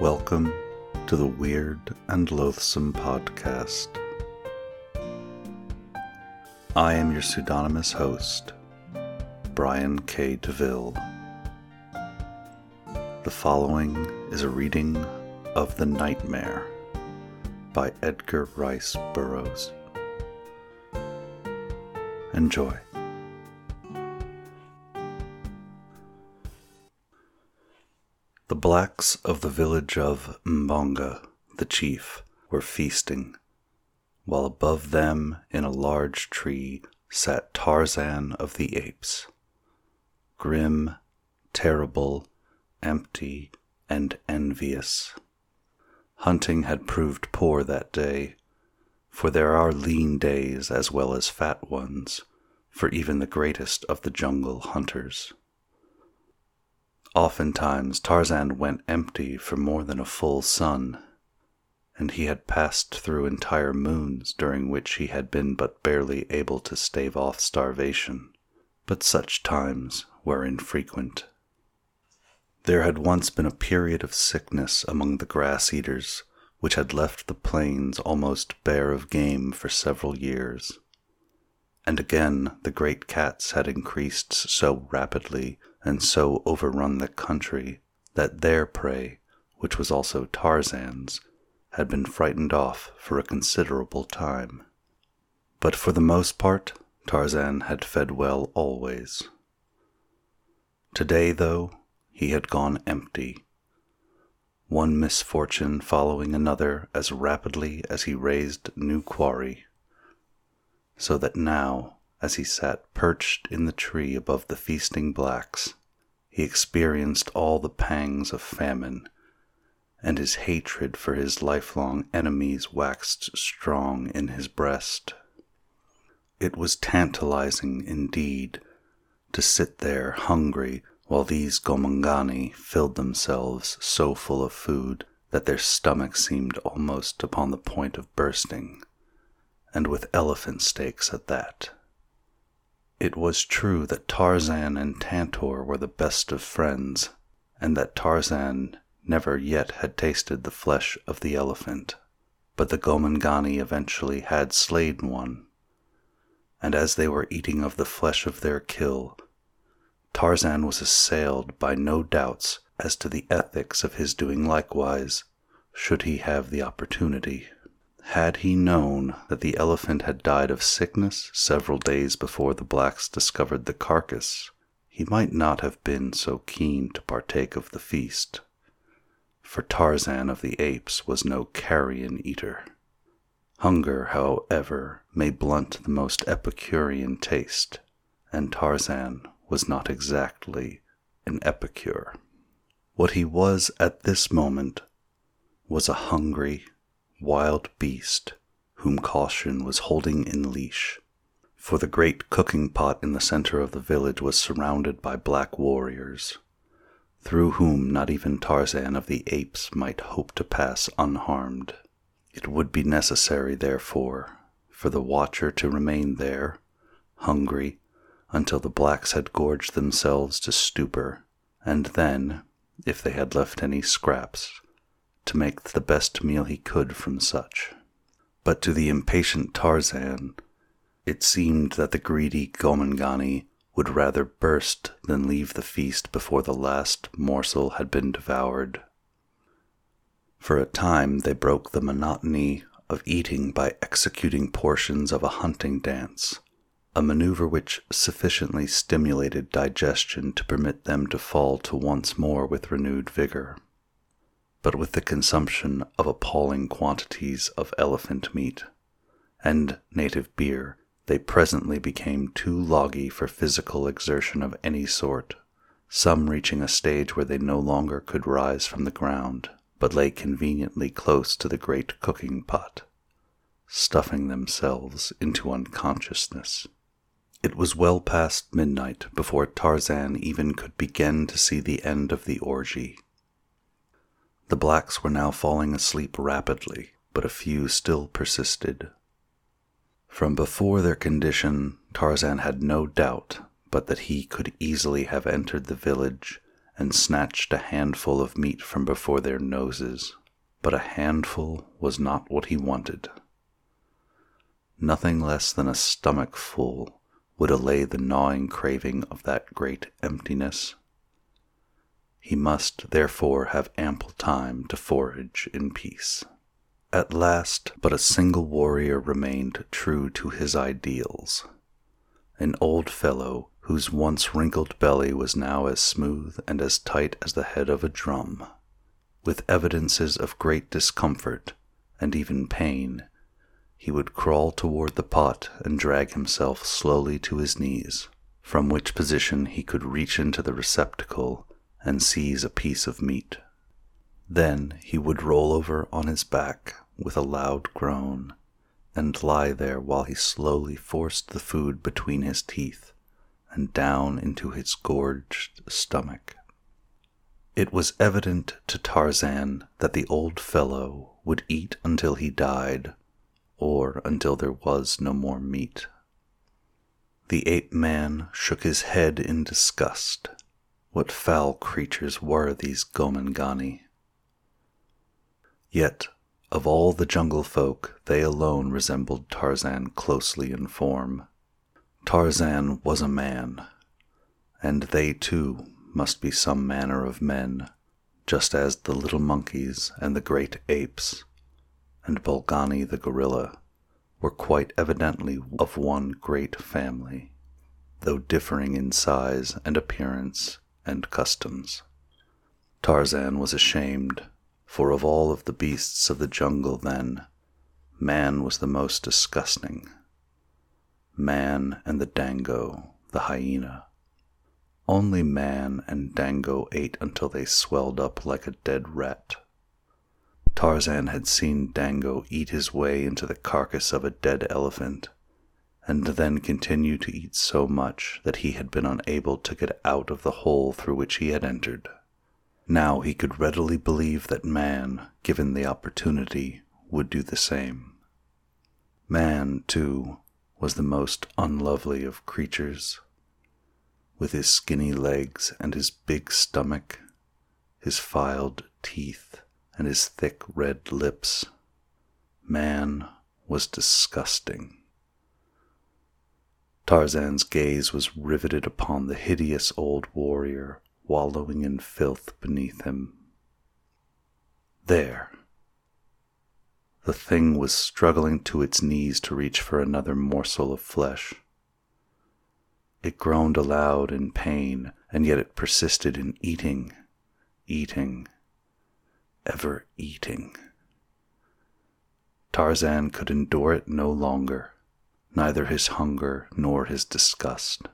Welcome to the Weird and Loathsome Podcast. I am your pseudonymous host, Brian K. DeVille. The following is a reading of The Nightmare by Edgar Rice Burroughs. Enjoy. Blacks of the village of Mbonga, the chief, were feasting, while above them in a large tree sat Tarzan of the apes. Grim, terrible, empty, and envious. Hunting had proved poor that day, for there are lean days as well as fat ones for even the greatest of the jungle hunters. Oftentimes Tarzan went empty for more than a full sun, and he had passed through entire moons during which he had been but barely able to stave off starvation, but such times were infrequent. There had once been a period of sickness among the grass eaters which had left the plains almost bare of game for several years. And again, the great cats had increased so rapidly and so overrun the country that their prey, which was also Tarzan's, had been frightened off for a considerable time. But for the most part, Tarzan had fed well always. Today, though, he had gone empty, one misfortune following another as rapidly as he raised new quarry so that now, as he sat perched in the tree above the feasting blacks, he experienced all the pangs of famine, and his hatred for his lifelong enemies waxed strong in his breast. It was tantalizing indeed to sit there hungry while these Gomangani filled themselves so full of food that their stomachs seemed almost upon the point of bursting and with elephant steaks at that. It was true that Tarzan and Tantor were the best of friends, and that Tarzan never yet had tasted the flesh of the elephant. But the Gomangani eventually had slain one, and as they were eating of the flesh of their kill, Tarzan was assailed by no doubts as to the ethics of his doing likewise, should he have the opportunity. Had he known that the elephant had died of sickness several days before the blacks discovered the carcass, he might not have been so keen to partake of the feast. For Tarzan of the apes was no carrion eater. Hunger, however, may blunt the most epicurean taste, and Tarzan was not exactly an epicure. What he was at this moment was a hungry, wild beast whom caution was holding in leash, for the great cooking pot in the center of the village was surrounded by black warriors, through whom not even Tarzan of the apes might hope to pass unharmed. It would be necessary, therefore, for the watcher to remain there, hungry, until the blacks had gorged themselves to stupor, and then, if they had left any scraps, to make the best meal he could from such. But to the impatient Tarzan, it seemed that the greedy Gomangani would rather burst than leave the feast before the last morsel had been devoured. For a time they broke the monotony of eating by executing portions of a hunting dance, a maneuver which sufficiently stimulated digestion to permit them to fall to once more with renewed vigor but with the consumption of appalling quantities of elephant meat and native beer, they presently became too loggy for physical exertion of any sort, some reaching a stage where they no longer could rise from the ground, but lay conveniently close to the great cooking pot, stuffing themselves into unconsciousness. It was well past midnight before Tarzan even could begin to see the end of the orgy. The blacks were now falling asleep rapidly, but a few still persisted. From before their condition, Tarzan had no doubt but that he could easily have entered the village and snatched a handful of meat from before their noses, but a handful was not what he wanted. Nothing less than a stomach full would allay the gnawing craving of that great emptiness. He must, therefore, have ample time to forage in peace. At last, but a single warrior remained true to his ideals. An old fellow whose once wrinkled belly was now as smooth and as tight as the head of a drum. With evidences of great discomfort and even pain, he would crawl toward the pot and drag himself slowly to his knees, from which position he could reach into the receptacle and seize a piece of meat. Then he would roll over on his back with a loud groan and lie there while he slowly forced the food between his teeth and down into his gorged stomach. It was evident to Tarzan that the old fellow would eat until he died or until there was no more meat. The ape man shook his head in disgust. What foul creatures were these Gomangani? Yet, of all the jungle folk, they alone resembled Tarzan closely in form. Tarzan was a man, and they too must be some manner of men, just as the little monkeys and the great apes, and Bolgani the gorilla, were quite evidently of one great family, though differing in size and appearance and customs. Tarzan was ashamed, for of all of the beasts of the jungle then, man was the most disgusting. Man and the dango, the hyena. Only man and dango ate until they swelled up like a dead rat. Tarzan had seen Dango eat his way into the carcass of a dead elephant and then continue to eat so much that he had been unable to get out of the hole through which he had entered. Now he could readily believe that man, given the opportunity, would do the same. Man, too, was the most unlovely of creatures. With his skinny legs and his big stomach, his filed teeth, and his thick red lips, man was disgusting. Tarzan's gaze was riveted upon the hideous old warrior wallowing in filth beneath him. There. The thing was struggling to its knees to reach for another morsel of flesh. It groaned aloud in pain, and yet it persisted in eating, eating, ever eating. Tarzan could endure it no longer neither his hunger nor his disgust.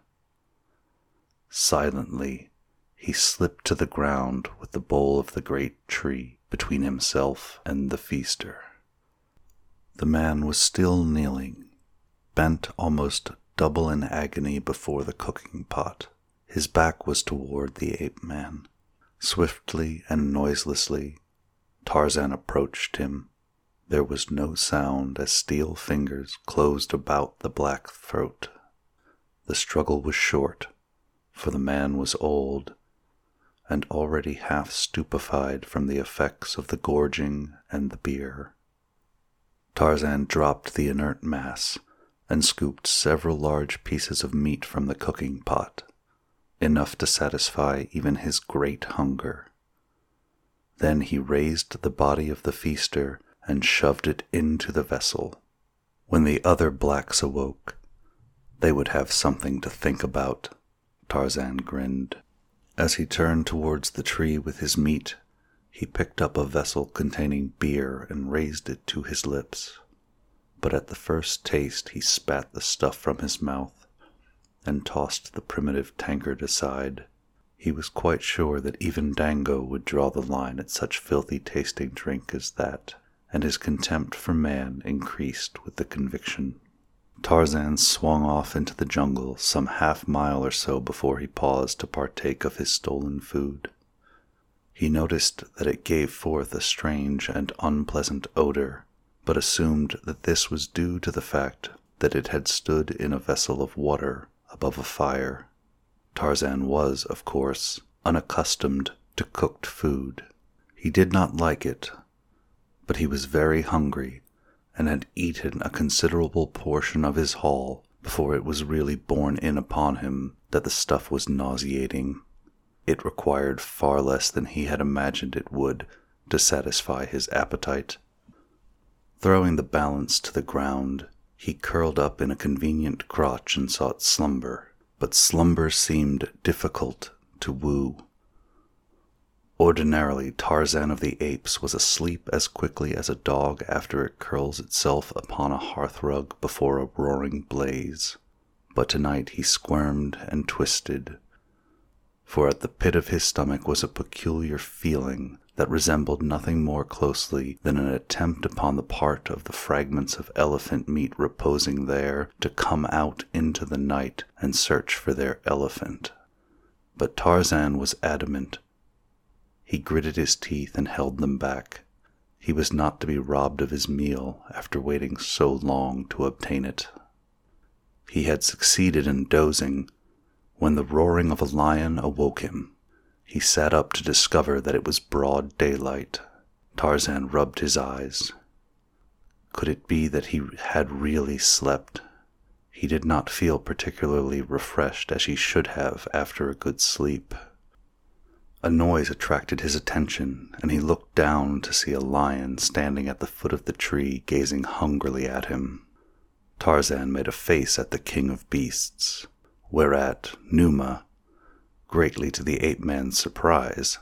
Silently, he slipped to the ground with the bole of the great tree between himself and the feaster. The man was still kneeling, bent almost double in agony before the cooking pot. His back was toward the ape man. Swiftly and noiselessly, Tarzan approached him there was no sound as steel fingers closed about the black throat. The struggle was short, for the man was old and already half stupefied from the effects of the gorging and the beer. Tarzan dropped the inert mass and scooped several large pieces of meat from the cooking pot, enough to satisfy even his great hunger. Then he raised the body of the feaster and shoved it into the vessel. When the other blacks awoke, they would have something to think about, Tarzan grinned. As he turned towards the tree with his meat, he picked up a vessel containing beer and raised it to his lips. But at the first taste, he spat the stuff from his mouth and tossed the primitive tankard aside. He was quite sure that even Dango would draw the line at such filthy tasting drink as that and his contempt for man increased with the conviction. Tarzan swung off into the jungle some half mile or so before he paused to partake of his stolen food. He noticed that it gave forth a strange and unpleasant odor, but assumed that this was due to the fact that it had stood in a vessel of water above a fire. Tarzan was, of course, unaccustomed to cooked food. He did not like it, but he was very hungry and had eaten a considerable portion of his haul before it was really borne in upon him that the stuff was nauseating. It required far less than he had imagined it would to satisfy his appetite. Throwing the balance to the ground, he curled up in a convenient crotch and sought slumber, but slumber seemed difficult to woo. Ordinarily, Tarzan of the Apes was asleep as quickly as a dog after it curls itself upon a hearthrug before a roaring blaze. But tonight he squirmed and twisted, for at the pit of his stomach was a peculiar feeling that resembled nothing more closely than an attempt upon the part of the fragments of elephant meat reposing there to come out into the night and search for their elephant. But Tarzan was adamant he gritted his teeth and held them back. He was not to be robbed of his meal after waiting so long to obtain it. He had succeeded in dozing when the roaring of a lion awoke him. He sat up to discover that it was broad daylight. Tarzan rubbed his eyes. Could it be that he had really slept? He did not feel particularly refreshed as he should have after a good sleep. A noise attracted his attention, and he looked down to see a lion standing at the foot of the tree gazing hungrily at him. Tarzan made a face at the king of beasts, whereat Numa, greatly to the ape man's surprise,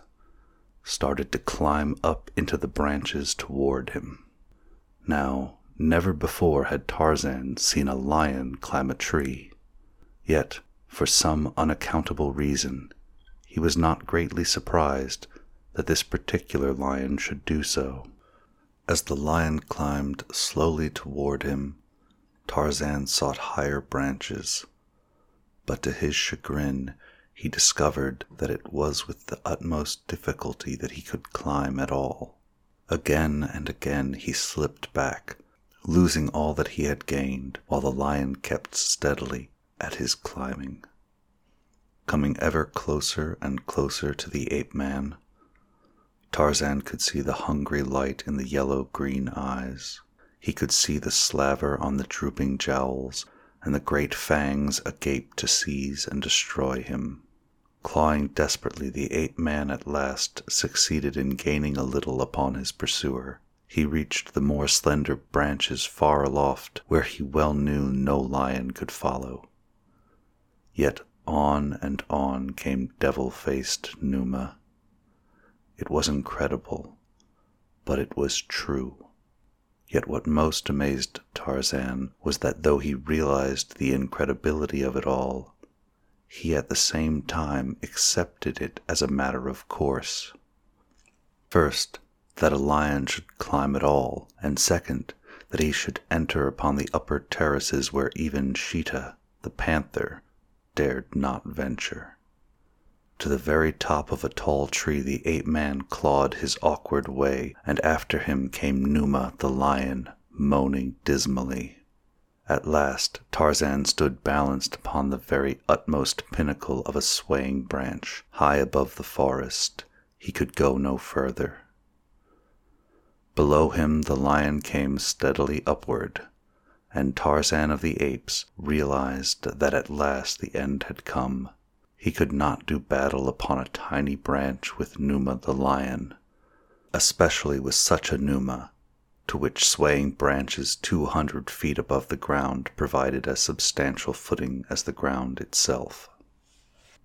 started to climb up into the branches toward him. Now, never before had Tarzan seen a lion climb a tree, yet, for some unaccountable reason, he was not greatly surprised that this particular lion should do so. As the lion climbed slowly toward him, Tarzan sought higher branches, but to his chagrin, he discovered that it was with the utmost difficulty that he could climb at all. Again and again he slipped back, losing all that he had gained, while the lion kept steadily at his climbing coming ever closer and closer to the ape man. Tarzan could see the hungry light in the yellow green eyes. He could see the slaver on the drooping jowls and the great fangs agape to seize and destroy him. Clawing desperately, the ape man at last succeeded in gaining a little upon his pursuer. He reached the more slender branches far aloft, where he well knew no lion could follow. Yet on and on came devil faced Numa. It was incredible, but it was true. Yet what most amazed Tarzan was that though he realized the incredibility of it all, he at the same time accepted it as a matter of course. First, that a lion should climb at all, and second, that he should enter upon the upper terraces where even Sheeta, the panther, dared not venture. To the very top of a tall tree the ape man clawed his awkward way, and after him came Numa the lion, moaning dismally. At last Tarzan stood balanced upon the very utmost pinnacle of a swaying branch, high above the forest. He could go no further. Below him the lion came steadily upward, and Tarzan of the Apes realized that at last the end had come. He could not do battle upon a tiny branch with Numa the lion, especially with such a Numa, to which swaying branches two hundred feet above the ground provided as substantial footing as the ground itself.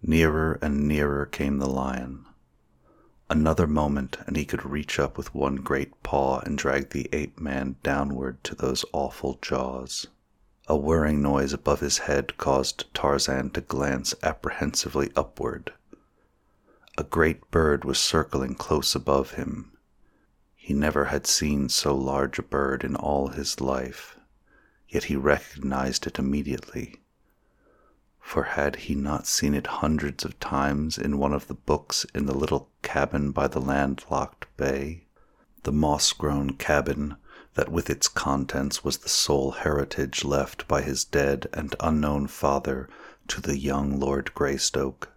Nearer and nearer came the lion, Another moment and he could reach up with one great paw and drag the ape man downward to those awful jaws. A whirring noise above his head caused Tarzan to glance apprehensively upward. A great bird was circling close above him. He never had seen so large a bird in all his life, yet he recognized it immediately for had he not seen it hundreds of times in one of the books in the little cabin by the landlocked bay? The moss grown cabin that with its contents was the sole heritage left by his dead and unknown father to the young Lord Greystoke.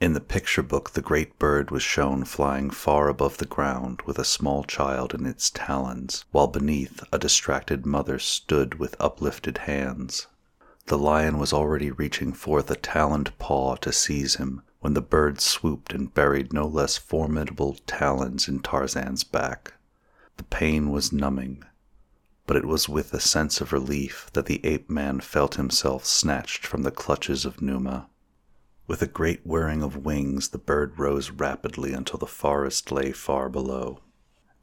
In the picture book, the great bird was shown flying far above the ground with a small child in its talons, while beneath a distracted mother stood with uplifted hands. The lion was already reaching forth a taloned paw to seize him when the bird swooped and buried no less formidable talons in Tarzan's back. The pain was numbing, but it was with a sense of relief that the ape man felt himself snatched from the clutches of Numa. With a great whirring of wings, the bird rose rapidly until the forest lay far below.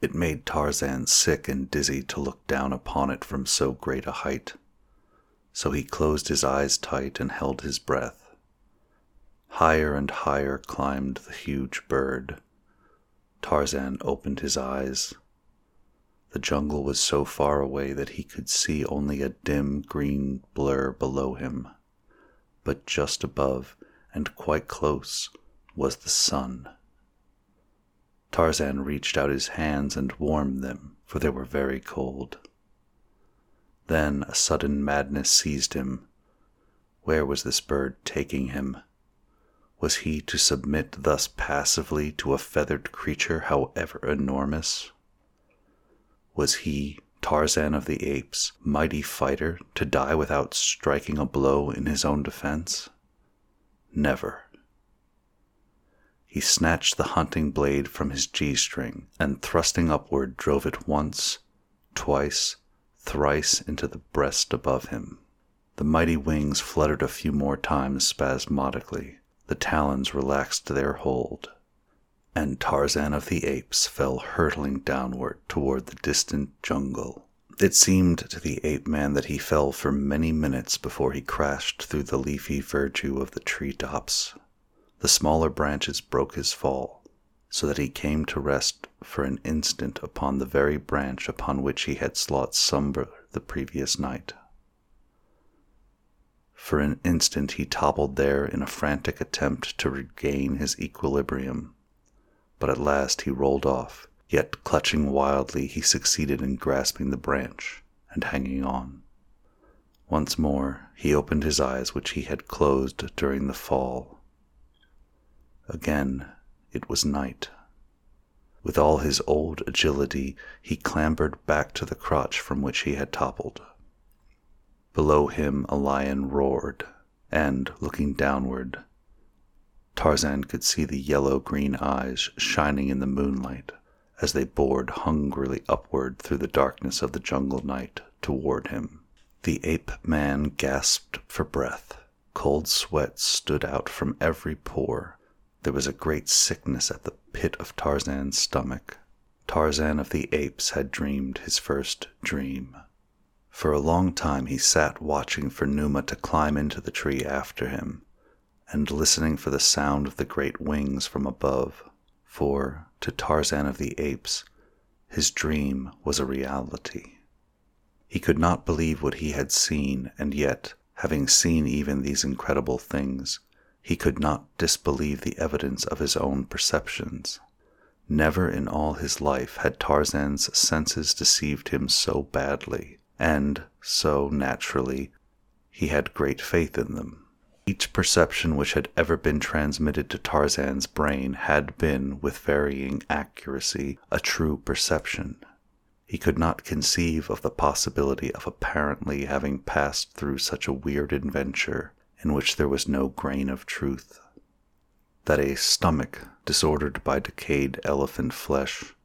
It made Tarzan sick and dizzy to look down upon it from so great a height so he closed his eyes tight and held his breath. Higher and higher climbed the huge bird. Tarzan opened his eyes. The jungle was so far away that he could see only a dim green blur below him, but just above and quite close was the sun. Tarzan reached out his hands and warmed them, for they were very cold. Then a sudden madness seized him. Where was this bird taking him? Was he to submit thus passively to a feathered creature, however enormous? Was he, Tarzan of the Apes, mighty fighter, to die without striking a blow in his own defense? Never. He snatched the hunting blade from his G string and thrusting upward drove it once, twice, thrice into the breast above him. The mighty wings fluttered a few more times spasmodically, the talons relaxed their hold, and Tarzan of the Apes fell hurtling downward toward the distant jungle. It seemed to the ape man that he fell for many minutes before he crashed through the leafy verdure of the tree tops. The smaller branches broke his fall, so that he came to rest for an instant upon the very branch upon which he had sought slumber the previous night. For an instant he toppled there in a frantic attempt to regain his equilibrium, but at last he rolled off, yet clutching wildly he succeeded in grasping the branch and hanging on. Once more he opened his eyes which he had closed during the fall. Again it was night. With all his old agility, he clambered back to the crotch from which he had toppled. Below him a lion roared, and, looking downward, Tarzan could see the yellow green eyes shining in the moonlight as they bored hungrily upward through the darkness of the jungle night toward him. The ape man gasped for breath. Cold sweat stood out from every pore there was a great sickness at the pit of Tarzan's stomach. Tarzan of the Apes had dreamed his first dream. For a long time he sat watching for Numa to climb into the tree after him, and listening for the sound of the great wings from above, for, to Tarzan of the Apes, his dream was a reality. He could not believe what he had seen, and yet, having seen even these incredible things, he could not disbelieve the evidence of his own perceptions. Never in all his life had Tarzan's senses deceived him so badly, and so naturally he had great faith in them. Each perception which had ever been transmitted to Tarzan's brain had been, with varying accuracy, a true perception. He could not conceive of the possibility of apparently having passed through such a weird adventure in which there was no grain of truth. That a stomach disordered by decayed elephant flesh,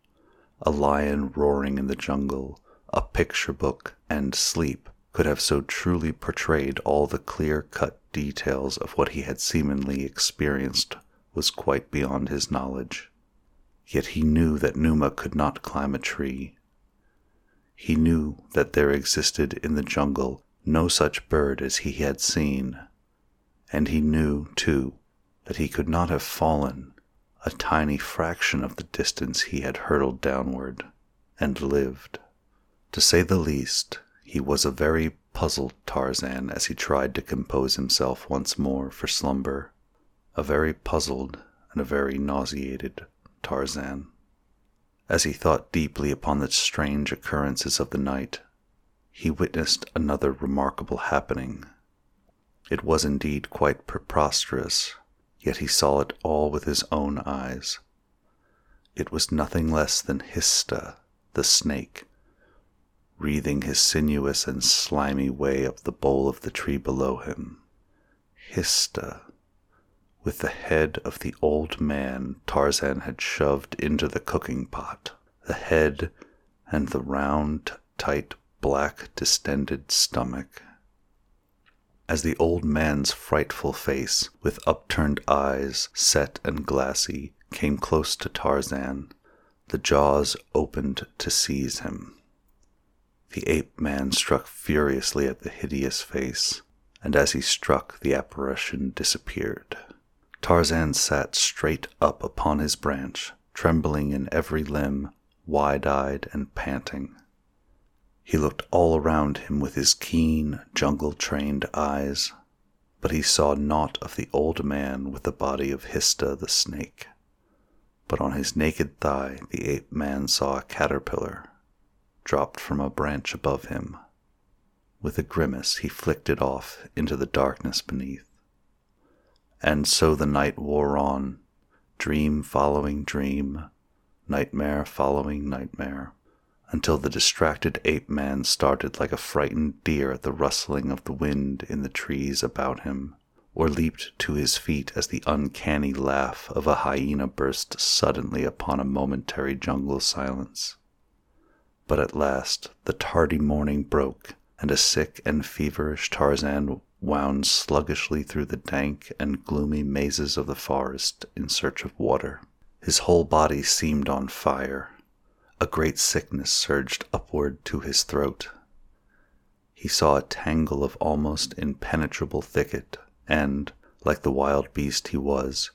a lion roaring in the jungle, a picture book, and sleep could have so truly portrayed all the clear cut details of what he had seemingly experienced was quite beyond his knowledge. Yet he knew that Numa could not climb a tree. He knew that there existed in the jungle no such bird as he had seen, and he knew, too, that he could not have fallen a tiny fraction of the distance he had hurtled downward and lived. To say the least, he was a very puzzled Tarzan as he tried to compose himself once more for slumber, a very puzzled and a very nauseated Tarzan. As he thought deeply upon the strange occurrences of the night, he witnessed another remarkable happening it was indeed quite preposterous, yet he saw it all with his own eyes. It was nothing less than Histah, the snake, wreathing his sinuous and slimy way up the bole of the tree below him. Histah, with the head of the old man Tarzan had shoved into the cooking pot, the head and the round, tight, black, distended stomach. As the old man's frightful face, with upturned eyes, set and glassy, came close to Tarzan, the jaws opened to seize him. The ape man struck furiously at the hideous face, and as he struck, the apparition disappeared. Tarzan sat straight up upon his branch, trembling in every limb, wide eyed and panting. He looked all around him with his keen, jungle trained eyes, but he saw naught of the old man with the body of Histah the snake. But on his naked thigh the ape man saw a caterpillar dropped from a branch above him. With a grimace, he flicked it off into the darkness beneath. And so the night wore on, dream following dream, nightmare following nightmare until the distracted ape man started like a frightened deer at the rustling of the wind in the trees about him, or leaped to his feet as the uncanny laugh of a hyena burst suddenly upon a momentary jungle silence. But at last the tardy morning broke, and a sick and feverish Tarzan wound sluggishly through the dank and gloomy mazes of the forest in search of water. His whole body seemed on fire, a great sickness surged upward to his throat. He saw a tangle of almost impenetrable thicket, and, like the wild beast he was,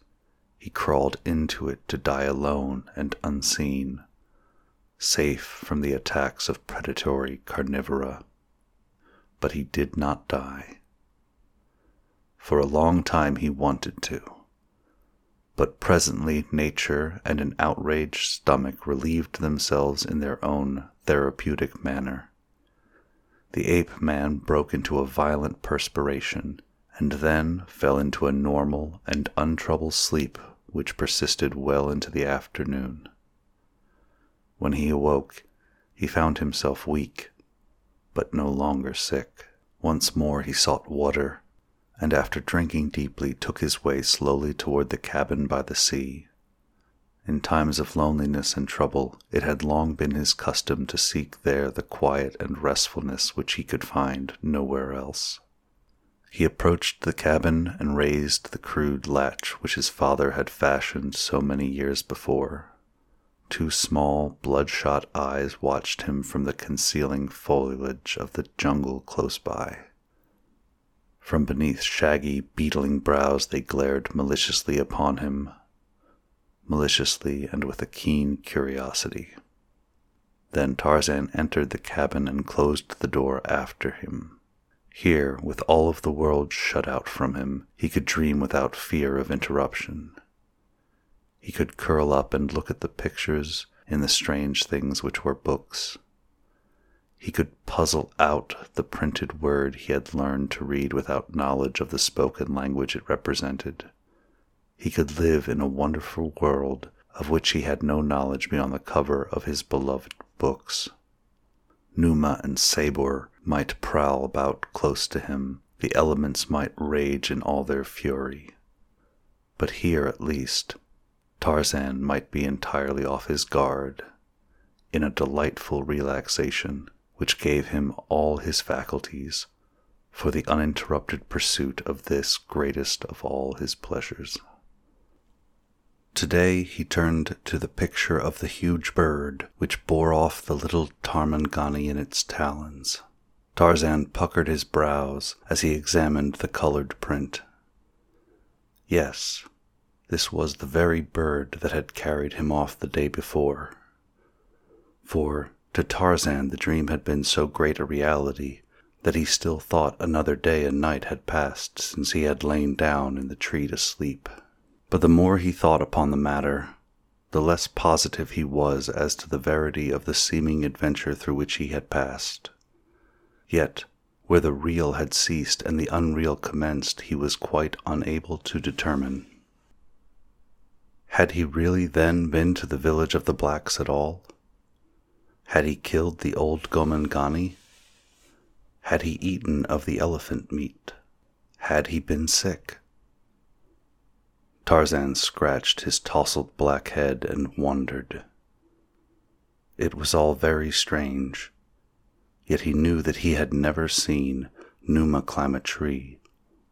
he crawled into it to die alone and unseen, safe from the attacks of predatory carnivora. But he did not die. For a long time he wanted to. But presently nature and an outraged stomach relieved themselves in their own therapeutic manner. The ape man broke into a violent perspiration and then fell into a normal and untroubled sleep which persisted well into the afternoon. When he awoke, he found himself weak, but no longer sick. Once more he sought water and after drinking deeply took his way slowly toward the cabin by the sea. In times of loneliness and trouble, it had long been his custom to seek there the quiet and restfulness which he could find nowhere else. He approached the cabin and raised the crude latch which his father had fashioned so many years before. Two small, bloodshot eyes watched him from the concealing foliage of the jungle close by. From beneath shaggy, beetling brows they glared maliciously upon him, maliciously and with a keen curiosity. Then Tarzan entered the cabin and closed the door after him. Here, with all of the world shut out from him, he could dream without fear of interruption. He could curl up and look at the pictures in the strange things which were books, he could puzzle out the printed word he had learned to read without knowledge of the spoken language it represented. He could live in a wonderful world of which he had no knowledge beyond the cover of his beloved books. Numa and Sabor might prowl about close to him, the elements might rage in all their fury. But here, at least, Tarzan might be entirely off his guard, in a delightful relaxation which gave him all his faculties for the uninterrupted pursuit of this greatest of all his pleasures. Today he turned to the picture of the huge bird which bore off the little Tarmangani in its talons. Tarzan puckered his brows as he examined the colored print. Yes, this was the very bird that had carried him off the day before. For to Tarzan, the dream had been so great a reality that he still thought another day and night had passed since he had lain down in the tree to sleep. But the more he thought upon the matter, the less positive he was as to the verity of the seeming adventure through which he had passed. Yet, where the real had ceased and the unreal commenced, he was quite unable to determine. Had he really then been to the village of the blacks at all? Had he killed the old Gomangani? Had he eaten of the elephant meat? Had he been sick? Tarzan scratched his tousled black head and wondered. It was all very strange, yet he knew that he had never seen Numa climb a tree,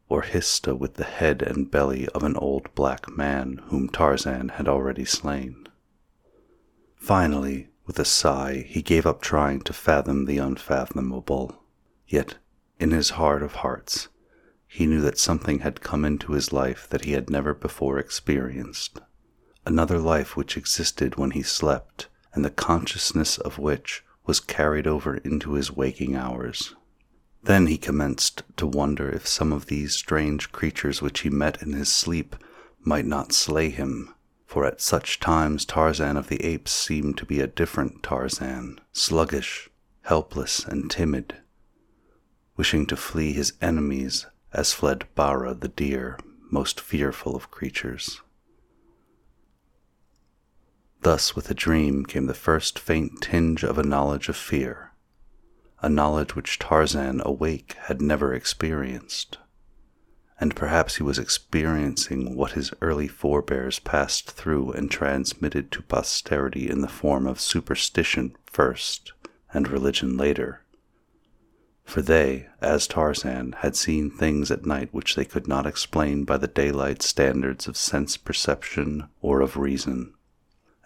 or Histah with the head and belly of an old black man whom Tarzan had already slain. Finally, with a sigh, he gave up trying to fathom the unfathomable. Yet, in his heart of hearts, he knew that something had come into his life that he had never before experienced. Another life which existed when he slept, and the consciousness of which was carried over into his waking hours. Then he commenced to wonder if some of these strange creatures which he met in his sleep might not slay him, for at such times Tarzan of the Apes seemed to be a different Tarzan, sluggish, helpless, and timid, wishing to flee his enemies as fled Bara the deer, most fearful of creatures. Thus, with a dream came the first faint tinge of a knowledge of fear, a knowledge which Tarzan awake had never experienced. And perhaps he was experiencing what his early forebears passed through and transmitted to posterity in the form of superstition first and religion later. For they, as Tarzan, had seen things at night which they could not explain by the daylight standards of sense perception or of reason,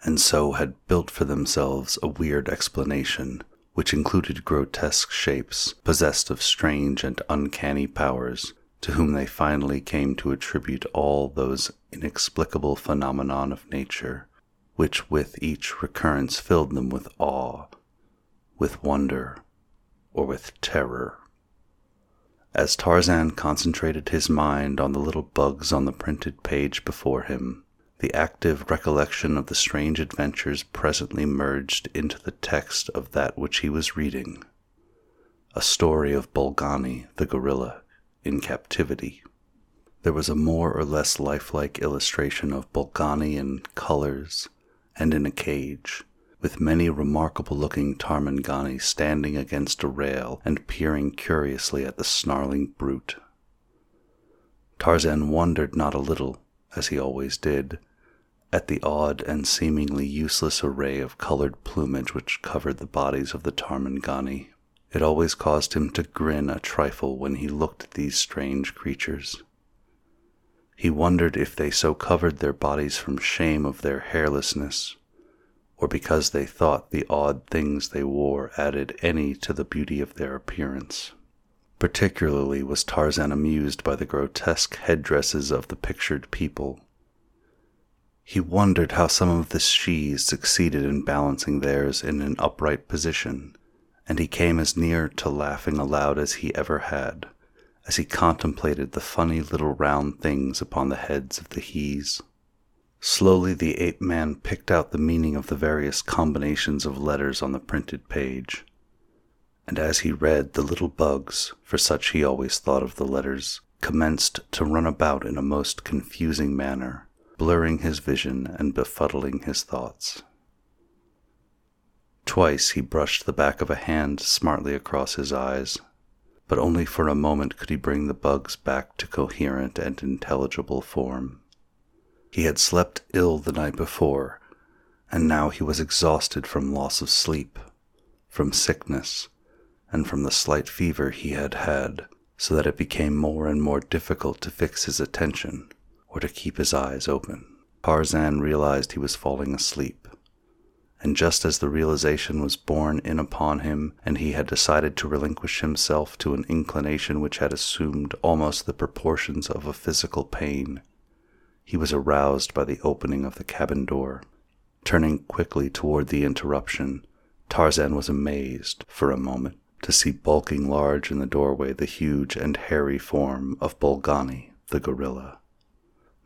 and so had built for themselves a weird explanation which included grotesque shapes possessed of strange and uncanny powers to whom they finally came to attribute all those inexplicable phenomena of nature which with each recurrence filled them with awe, with wonder, or with terror. As Tarzan concentrated his mind on the little bugs on the printed page before him, the active recollection of the strange adventures presently merged into the text of that which he was reading a story of Bolgani, the gorilla, in captivity. There was a more or less lifelike illustration of Bolgani in colors and in a cage, with many remarkable looking Tarmangani standing against a rail and peering curiously at the snarling brute. Tarzan wondered not a little, as he always did, at the odd and seemingly useless array of colored plumage which covered the bodies of the Tarmangani. It always caused him to grin a trifle when he looked at these strange creatures. He wondered if they so covered their bodies from shame of their hairlessness, or because they thought the odd things they wore added any to the beauty of their appearance. Particularly was Tarzan amused by the grotesque headdresses of the pictured people. He wondered how some of the Shis succeeded in balancing theirs in an upright position, and he came as near to laughing aloud as he ever had, as he contemplated the funny little round things upon the heads of the Hes. Slowly the ape man picked out the meaning of the various combinations of letters on the printed page. And as he read, the little bugs, for such he always thought of the letters, commenced to run about in a most confusing manner, blurring his vision and befuddling his thoughts. Twice he brushed the back of a hand smartly across his eyes, but only for a moment could he bring the bugs back to coherent and intelligible form. He had slept ill the night before, and now he was exhausted from loss of sleep, from sickness, and from the slight fever he had had, so that it became more and more difficult to fix his attention or to keep his eyes open. Tarzan realized he was falling asleep, and just as the realization was borne in upon him and he had decided to relinquish himself to an inclination which had assumed almost the proportions of a physical pain, he was aroused by the opening of the cabin door. Turning quickly toward the interruption, Tarzan was amazed, for a moment, to see bulking large in the doorway the huge and hairy form of Bolgani, the gorilla.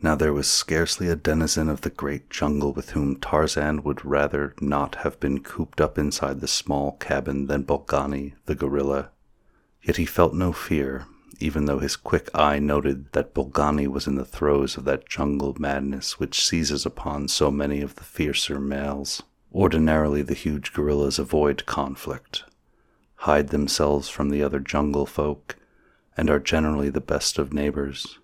Now there was scarcely a denizen of the great jungle with whom Tarzan would rather not have been cooped up inside the small cabin than Bolgani, the gorilla. Yet he felt no fear, even though his quick eye noted that Bolgani was in the throes of that jungle madness which seizes upon so many of the fiercer males. Ordinarily, the huge gorillas avoid conflict, hide themselves from the other jungle folk, and are generally the best of neighbors.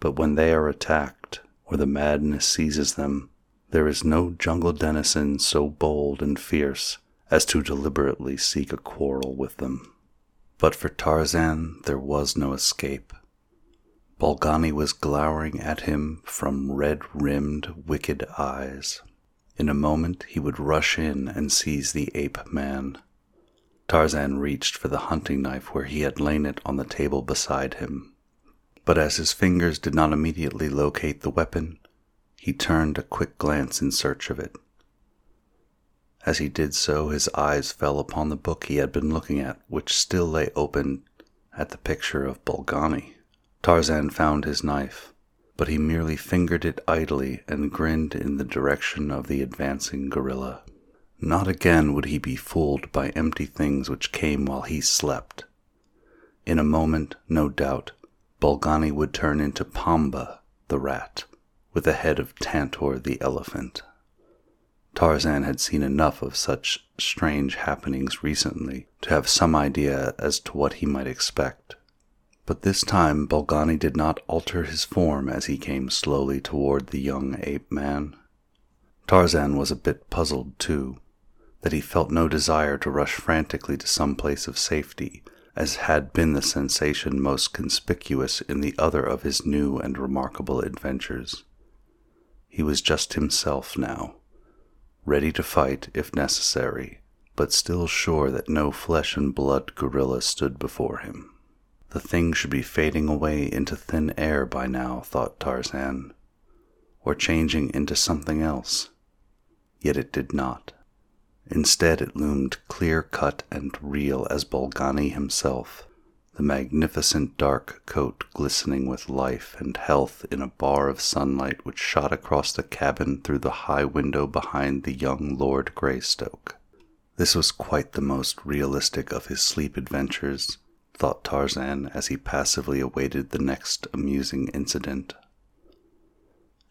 But when they are attacked, or the madness seizes them, there is no jungle denizen so bold and fierce as to deliberately seek a quarrel with them. But for Tarzan, there was no escape. Bolgani was glowering at him from red rimmed, wicked eyes. In a moment, he would rush in and seize the ape man. Tarzan reached for the hunting knife where he had lain it on the table beside him. But as his fingers did not immediately locate the weapon, he turned a quick glance in search of it. As he did so, his eyes fell upon the book he had been looking at, which still lay open at the picture of Bolgani. Tarzan found his knife, but he merely fingered it idly and grinned in the direction of the advancing gorilla. Not again would he be fooled by empty things which came while he slept. In a moment, no doubt, Bolgani would turn into Pamba, the rat, with the head of Tantor, the elephant. Tarzan had seen enough of such strange happenings recently to have some idea as to what he might expect. But this time Bolgani did not alter his form as he came slowly toward the young ape man. Tarzan was a bit puzzled, too, that he felt no desire to rush frantically to some place of safety, as had been the sensation most conspicuous in the other of his new and remarkable adventures. He was just himself now, ready to fight if necessary, but still sure that no flesh and blood gorilla stood before him. The thing should be fading away into thin air by now, thought Tarzan, or changing into something else. Yet it did not. Instead, it loomed clear cut and real as Bolgani himself, the magnificent dark coat glistening with life and health in a bar of sunlight which shot across the cabin through the high window behind the young Lord Greystoke. This was quite the most realistic of his sleep adventures, thought Tarzan as he passively awaited the next amusing incident.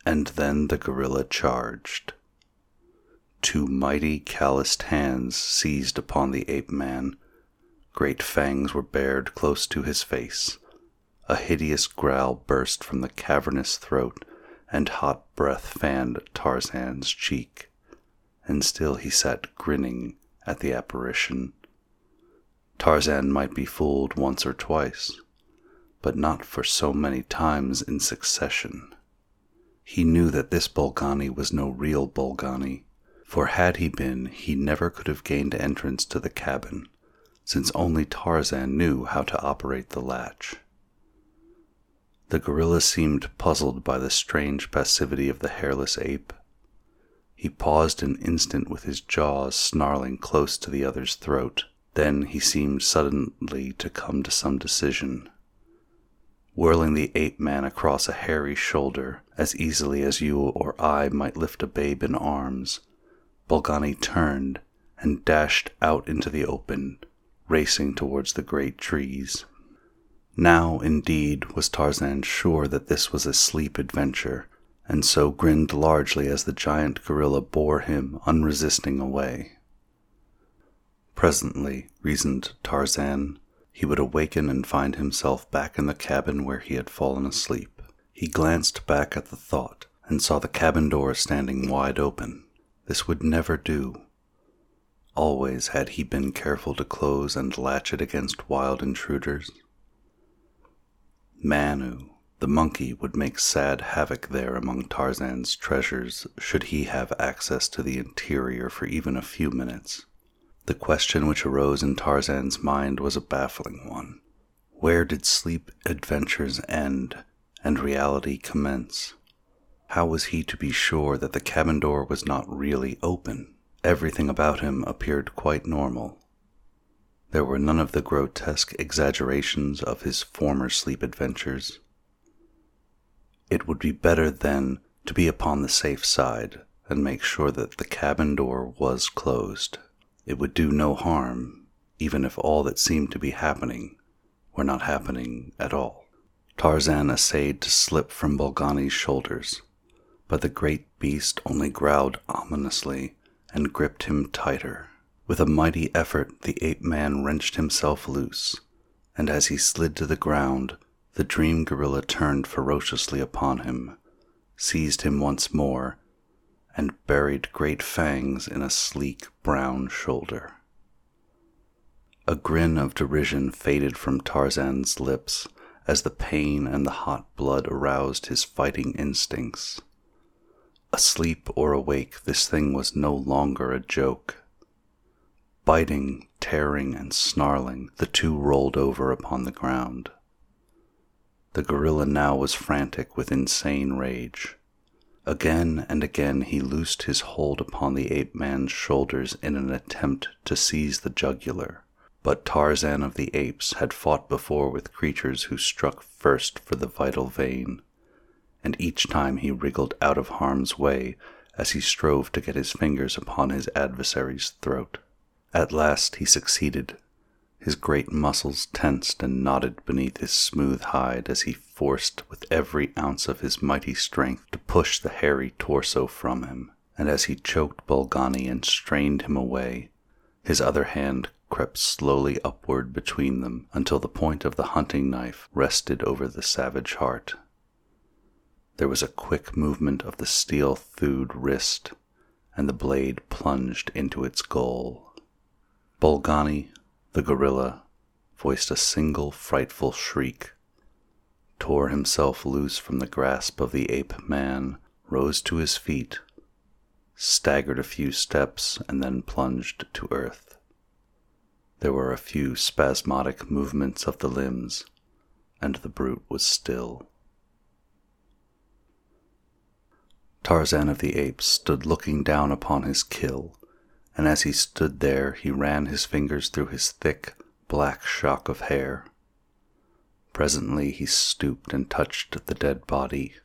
And then the gorilla charged. Two mighty calloused hands seized upon the ape man Great fangs were bared close to his face. A hideous growl burst from the cavernous throat, and hot breath fanned Tarzan's cheek. And still he sat grinning at the apparition. Tarzan might be fooled once or twice, but not for so many times in succession. He knew that this Bolgani was no real Bolgani, for had he been, he never could have gained entrance to the cabin since only Tarzan knew how to operate the latch. The gorilla seemed puzzled by the strange passivity of the hairless ape. He paused an instant with his jaws snarling close to the other's throat. Then he seemed suddenly to come to some decision. Whirling the ape man across a hairy shoulder as easily as you or I might lift a babe in arms, Bolgani turned and dashed out into the open, racing towards the great trees. Now, indeed, was Tarzan sure that this was a sleep adventure, and so grinned largely as the giant gorilla bore him unresisting away. Presently, reasoned Tarzan, he would awaken and find himself back in the cabin where he had fallen asleep. He glanced back at the thought and saw the cabin door standing wide open. This would never do. Always had he been careful to close and latch it against wild intruders. Manu, the monkey, would make sad havoc there among Tarzan's treasures should he have access to the interior for even a few minutes. The question which arose in Tarzan's mind was a baffling one. Where did sleep adventures end and reality commence? How was he to be sure that the cabin door was not really open? Everything about him appeared quite normal. There were none of the grotesque exaggerations of his former sleep adventures. It would be better, then, to be upon the safe side and make sure that the cabin door was closed. It would do no harm, even if all that seemed to be happening were not happening at all. Tarzan essayed to slip from Bolgani's shoulders, but the great beast only growled ominously and gripped him tighter. With a mighty effort, the ape man wrenched himself loose, and as he slid to the ground, the dream gorilla turned ferociously upon him, seized him once more, and buried great fangs in a sleek brown shoulder. A grin of derision faded from Tarzan's lips as the pain and the hot blood aroused his fighting instincts. Asleep or awake, this thing was no longer a joke. Biting, tearing, and snarling, the two rolled over upon the ground. The gorilla now was frantic with insane rage. Again and again he loosed his hold upon the ape man's shoulders in an attempt to seize the jugular. But Tarzan of the Apes had fought before with creatures who struck first for the vital vein, and each time he wriggled out of harm's way as he strove to get his fingers upon his adversary's throat. At last he succeeded. His great muscles tensed and knotted beneath his smooth hide as he forced with every ounce of his mighty strength to push the hairy torso from him. And as he choked Bolgani and strained him away, his other hand crept slowly upward between them until the point of the hunting knife rested over the savage heart. There was a quick movement of the steel thewed wrist, and the blade plunged into its goal. Bolgani, the gorilla, voiced a single frightful shriek, tore himself loose from the grasp of the ape man, rose to his feet, staggered a few steps, and then plunged to earth. There were a few spasmodic movements of the limbs, and the brute was still. Tarzan of the Apes stood looking down upon his kill and as he stood there, he ran his fingers through his thick, black shock of hair. Presently he stooped and touched the dead body.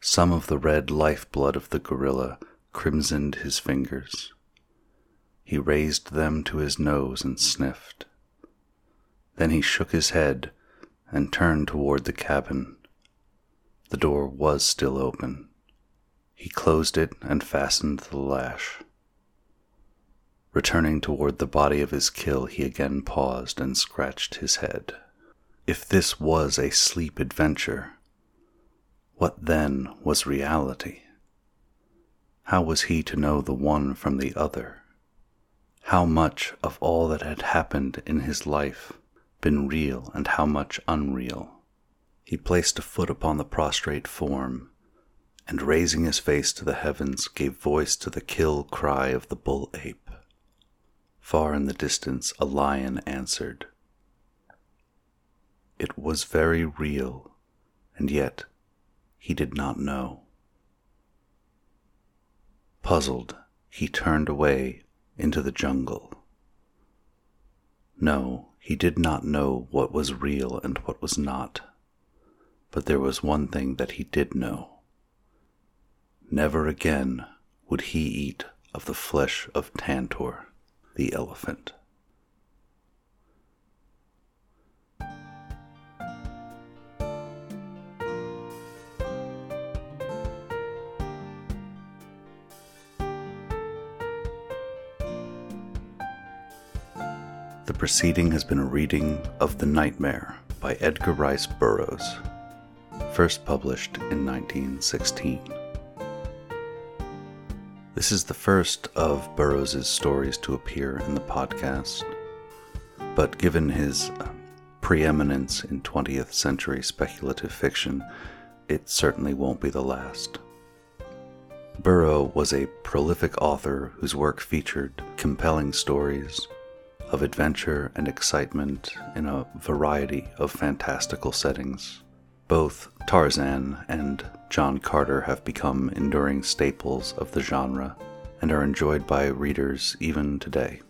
Some of the red lifeblood of the gorilla crimsoned his fingers. He raised them to his nose and sniffed. Then he shook his head and turned toward the cabin. The door was still open. He closed it and fastened the lash. Returning toward the body of his kill, he again paused and scratched his head. If this was a sleep adventure, what then was reality? How was he to know the one from the other? How much of all that had happened in his life been real and how much unreal? He placed a foot upon the prostrate form and raising his face to the heavens gave voice to the kill cry of the bull ape. Far in the distance, a lion answered. It was very real, and yet he did not know. Puzzled, he turned away into the jungle. No, he did not know what was real and what was not. But there was one thing that he did know. Never again would he eat of the flesh of Tantor the elephant. The preceding has been a reading of The Nightmare by Edgar Rice Burroughs, first published in 1916. This is the first of Burroughs' stories to appear in the podcast, but given his uh, preeminence in 20th century speculative fiction, it certainly won't be the last. Burrough was a prolific author whose work featured compelling stories of adventure and excitement in a variety of fantastical settings. Both Tarzan and John Carter have become enduring staples of the genre and are enjoyed by readers even today.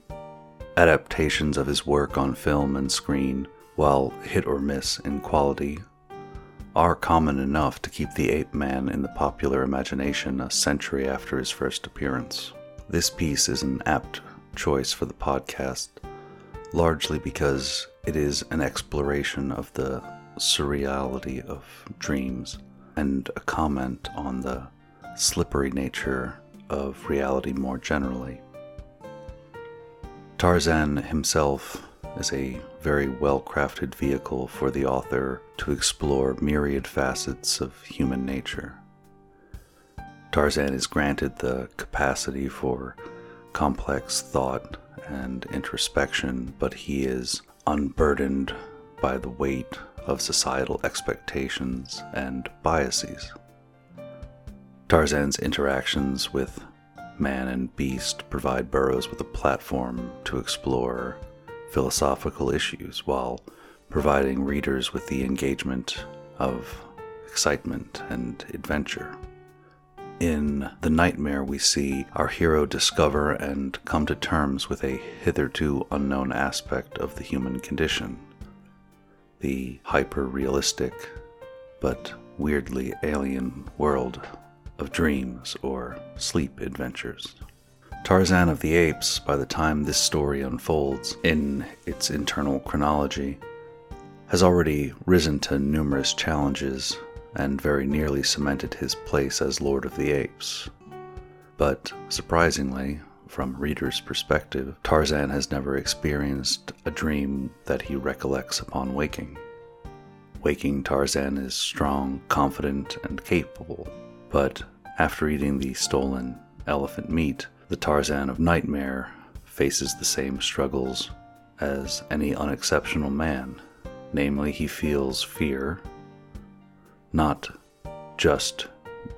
Adaptations of his work on film and screen, while hit or miss in quality, are common enough to keep the ape man in the popular imagination a century after his first appearance. This piece is an apt choice for the podcast, largely because it is an exploration of the surreality of dreams and a comment on the slippery nature of reality more generally. Tarzan himself is a very well crafted vehicle for the author to explore myriad facets of human nature. Tarzan is granted the capacity for complex thought and introspection, but he is unburdened by the weight of societal expectations and biases. Tarzan's interactions with man and beast provide Burroughs with a platform to explore philosophical issues while providing readers with the engagement of excitement and adventure. In The Nightmare, we see our hero discover and come to terms with a hitherto unknown aspect of the human condition the hyper realistic but weirdly alien world of dreams or sleep adventures. Tarzan of the Apes, by the time this story unfolds in its internal chronology, has already risen to numerous challenges and very nearly cemented his place as Lord of the Apes. But surprisingly, from reader's perspective, Tarzan has never experienced a dream that he recollects upon waking. Waking Tarzan is strong, confident, and capable, but after eating the stolen elephant meat, the Tarzan of Nightmare faces the same struggles as any unexceptional man. Namely, he feels fear, not just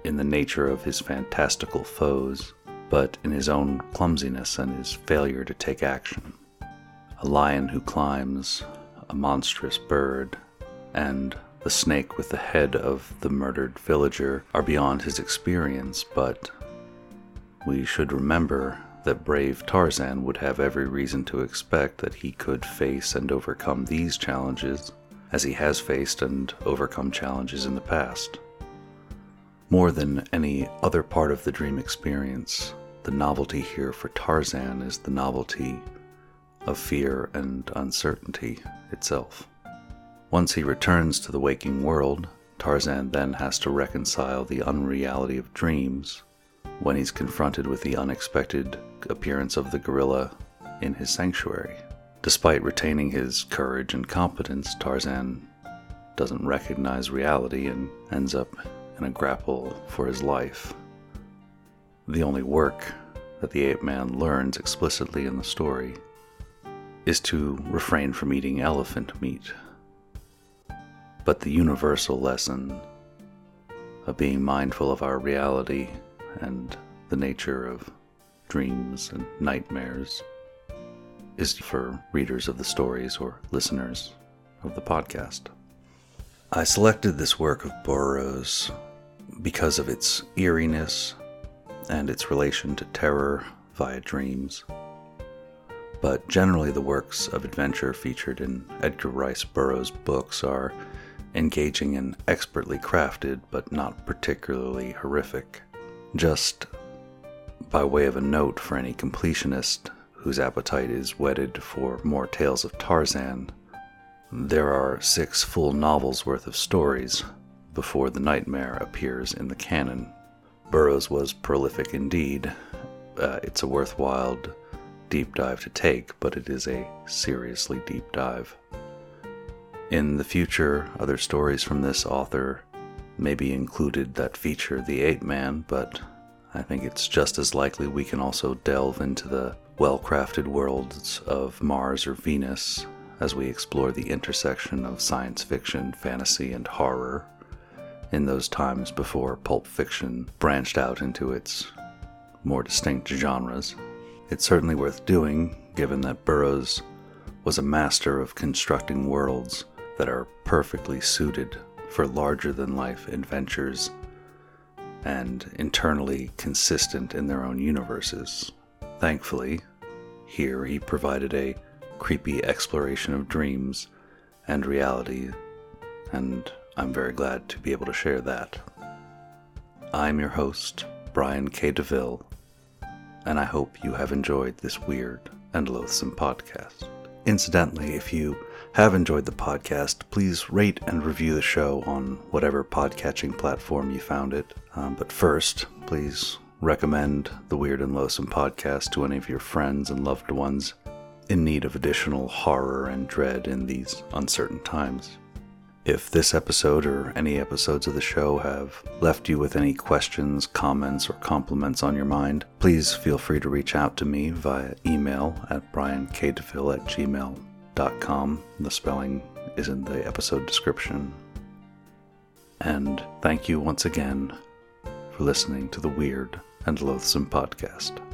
in the nature of his fantastical foes, but in his own clumsiness and his failure to take action. A lion who climbs, a monstrous bird, and the snake with the head of the murdered villager are beyond his experience, but we should remember that brave Tarzan would have every reason to expect that he could face and overcome these challenges as he has faced and overcome challenges in the past. More than any other part of the dream experience, the novelty here for Tarzan is the novelty of fear and uncertainty itself. Once he returns to the waking world, Tarzan then has to reconcile the unreality of dreams when he's confronted with the unexpected appearance of the gorilla in his sanctuary. Despite retaining his courage and competence, Tarzan doesn't recognize reality and ends up in a grapple for his life. The only work that the ape man learns explicitly in the story is to refrain from eating elephant meat. But the universal lesson of being mindful of our reality and the nature of dreams and nightmares is for readers of the stories or listeners of the podcast. I selected this work of Burroughs because of its eeriness and its relation to terror via dreams. But generally, the works of adventure featured in Edgar Rice Burroughs' books are engaging and expertly crafted, but not particularly horrific. Just by way of a note for any completionist whose appetite is whetted for more tales of Tarzan, there are six full novels worth of stories before The Nightmare appears in the canon. Burroughs was prolific indeed. Uh, it's a worthwhile deep dive to take, but it is a seriously deep dive. In the future, other stories from this author may be included that feature the ape man, but I think it's just as likely we can also delve into the well crafted worlds of Mars or Venus as we explore the intersection of science fiction, fantasy, and horror in those times before pulp fiction branched out into its more distinct genres. It's certainly worth doing, given that Burroughs was a master of constructing worlds that are perfectly suited for larger than life adventures and internally consistent in their own universes. Thankfully, here he provided a creepy exploration of dreams and reality, and I'm very glad to be able to share that. I'm your host, Brian K. DeVille, and I hope you have enjoyed this weird and loathsome podcast. Incidentally, if you have enjoyed the podcast, please rate and review the show on whatever podcatching platform you found it. Um, but first, please recommend the Weird and Loathsome podcast to any of your friends and loved ones in need of additional horror and dread in these uncertain times. If this episode or any episodes of the show have left you with any questions, comments, or compliments on your mind, please feel free to reach out to me via email at bryankdevil at gmail.com. The spelling is in the episode description. And thank you once again for listening to the Weird and Loathsome podcast.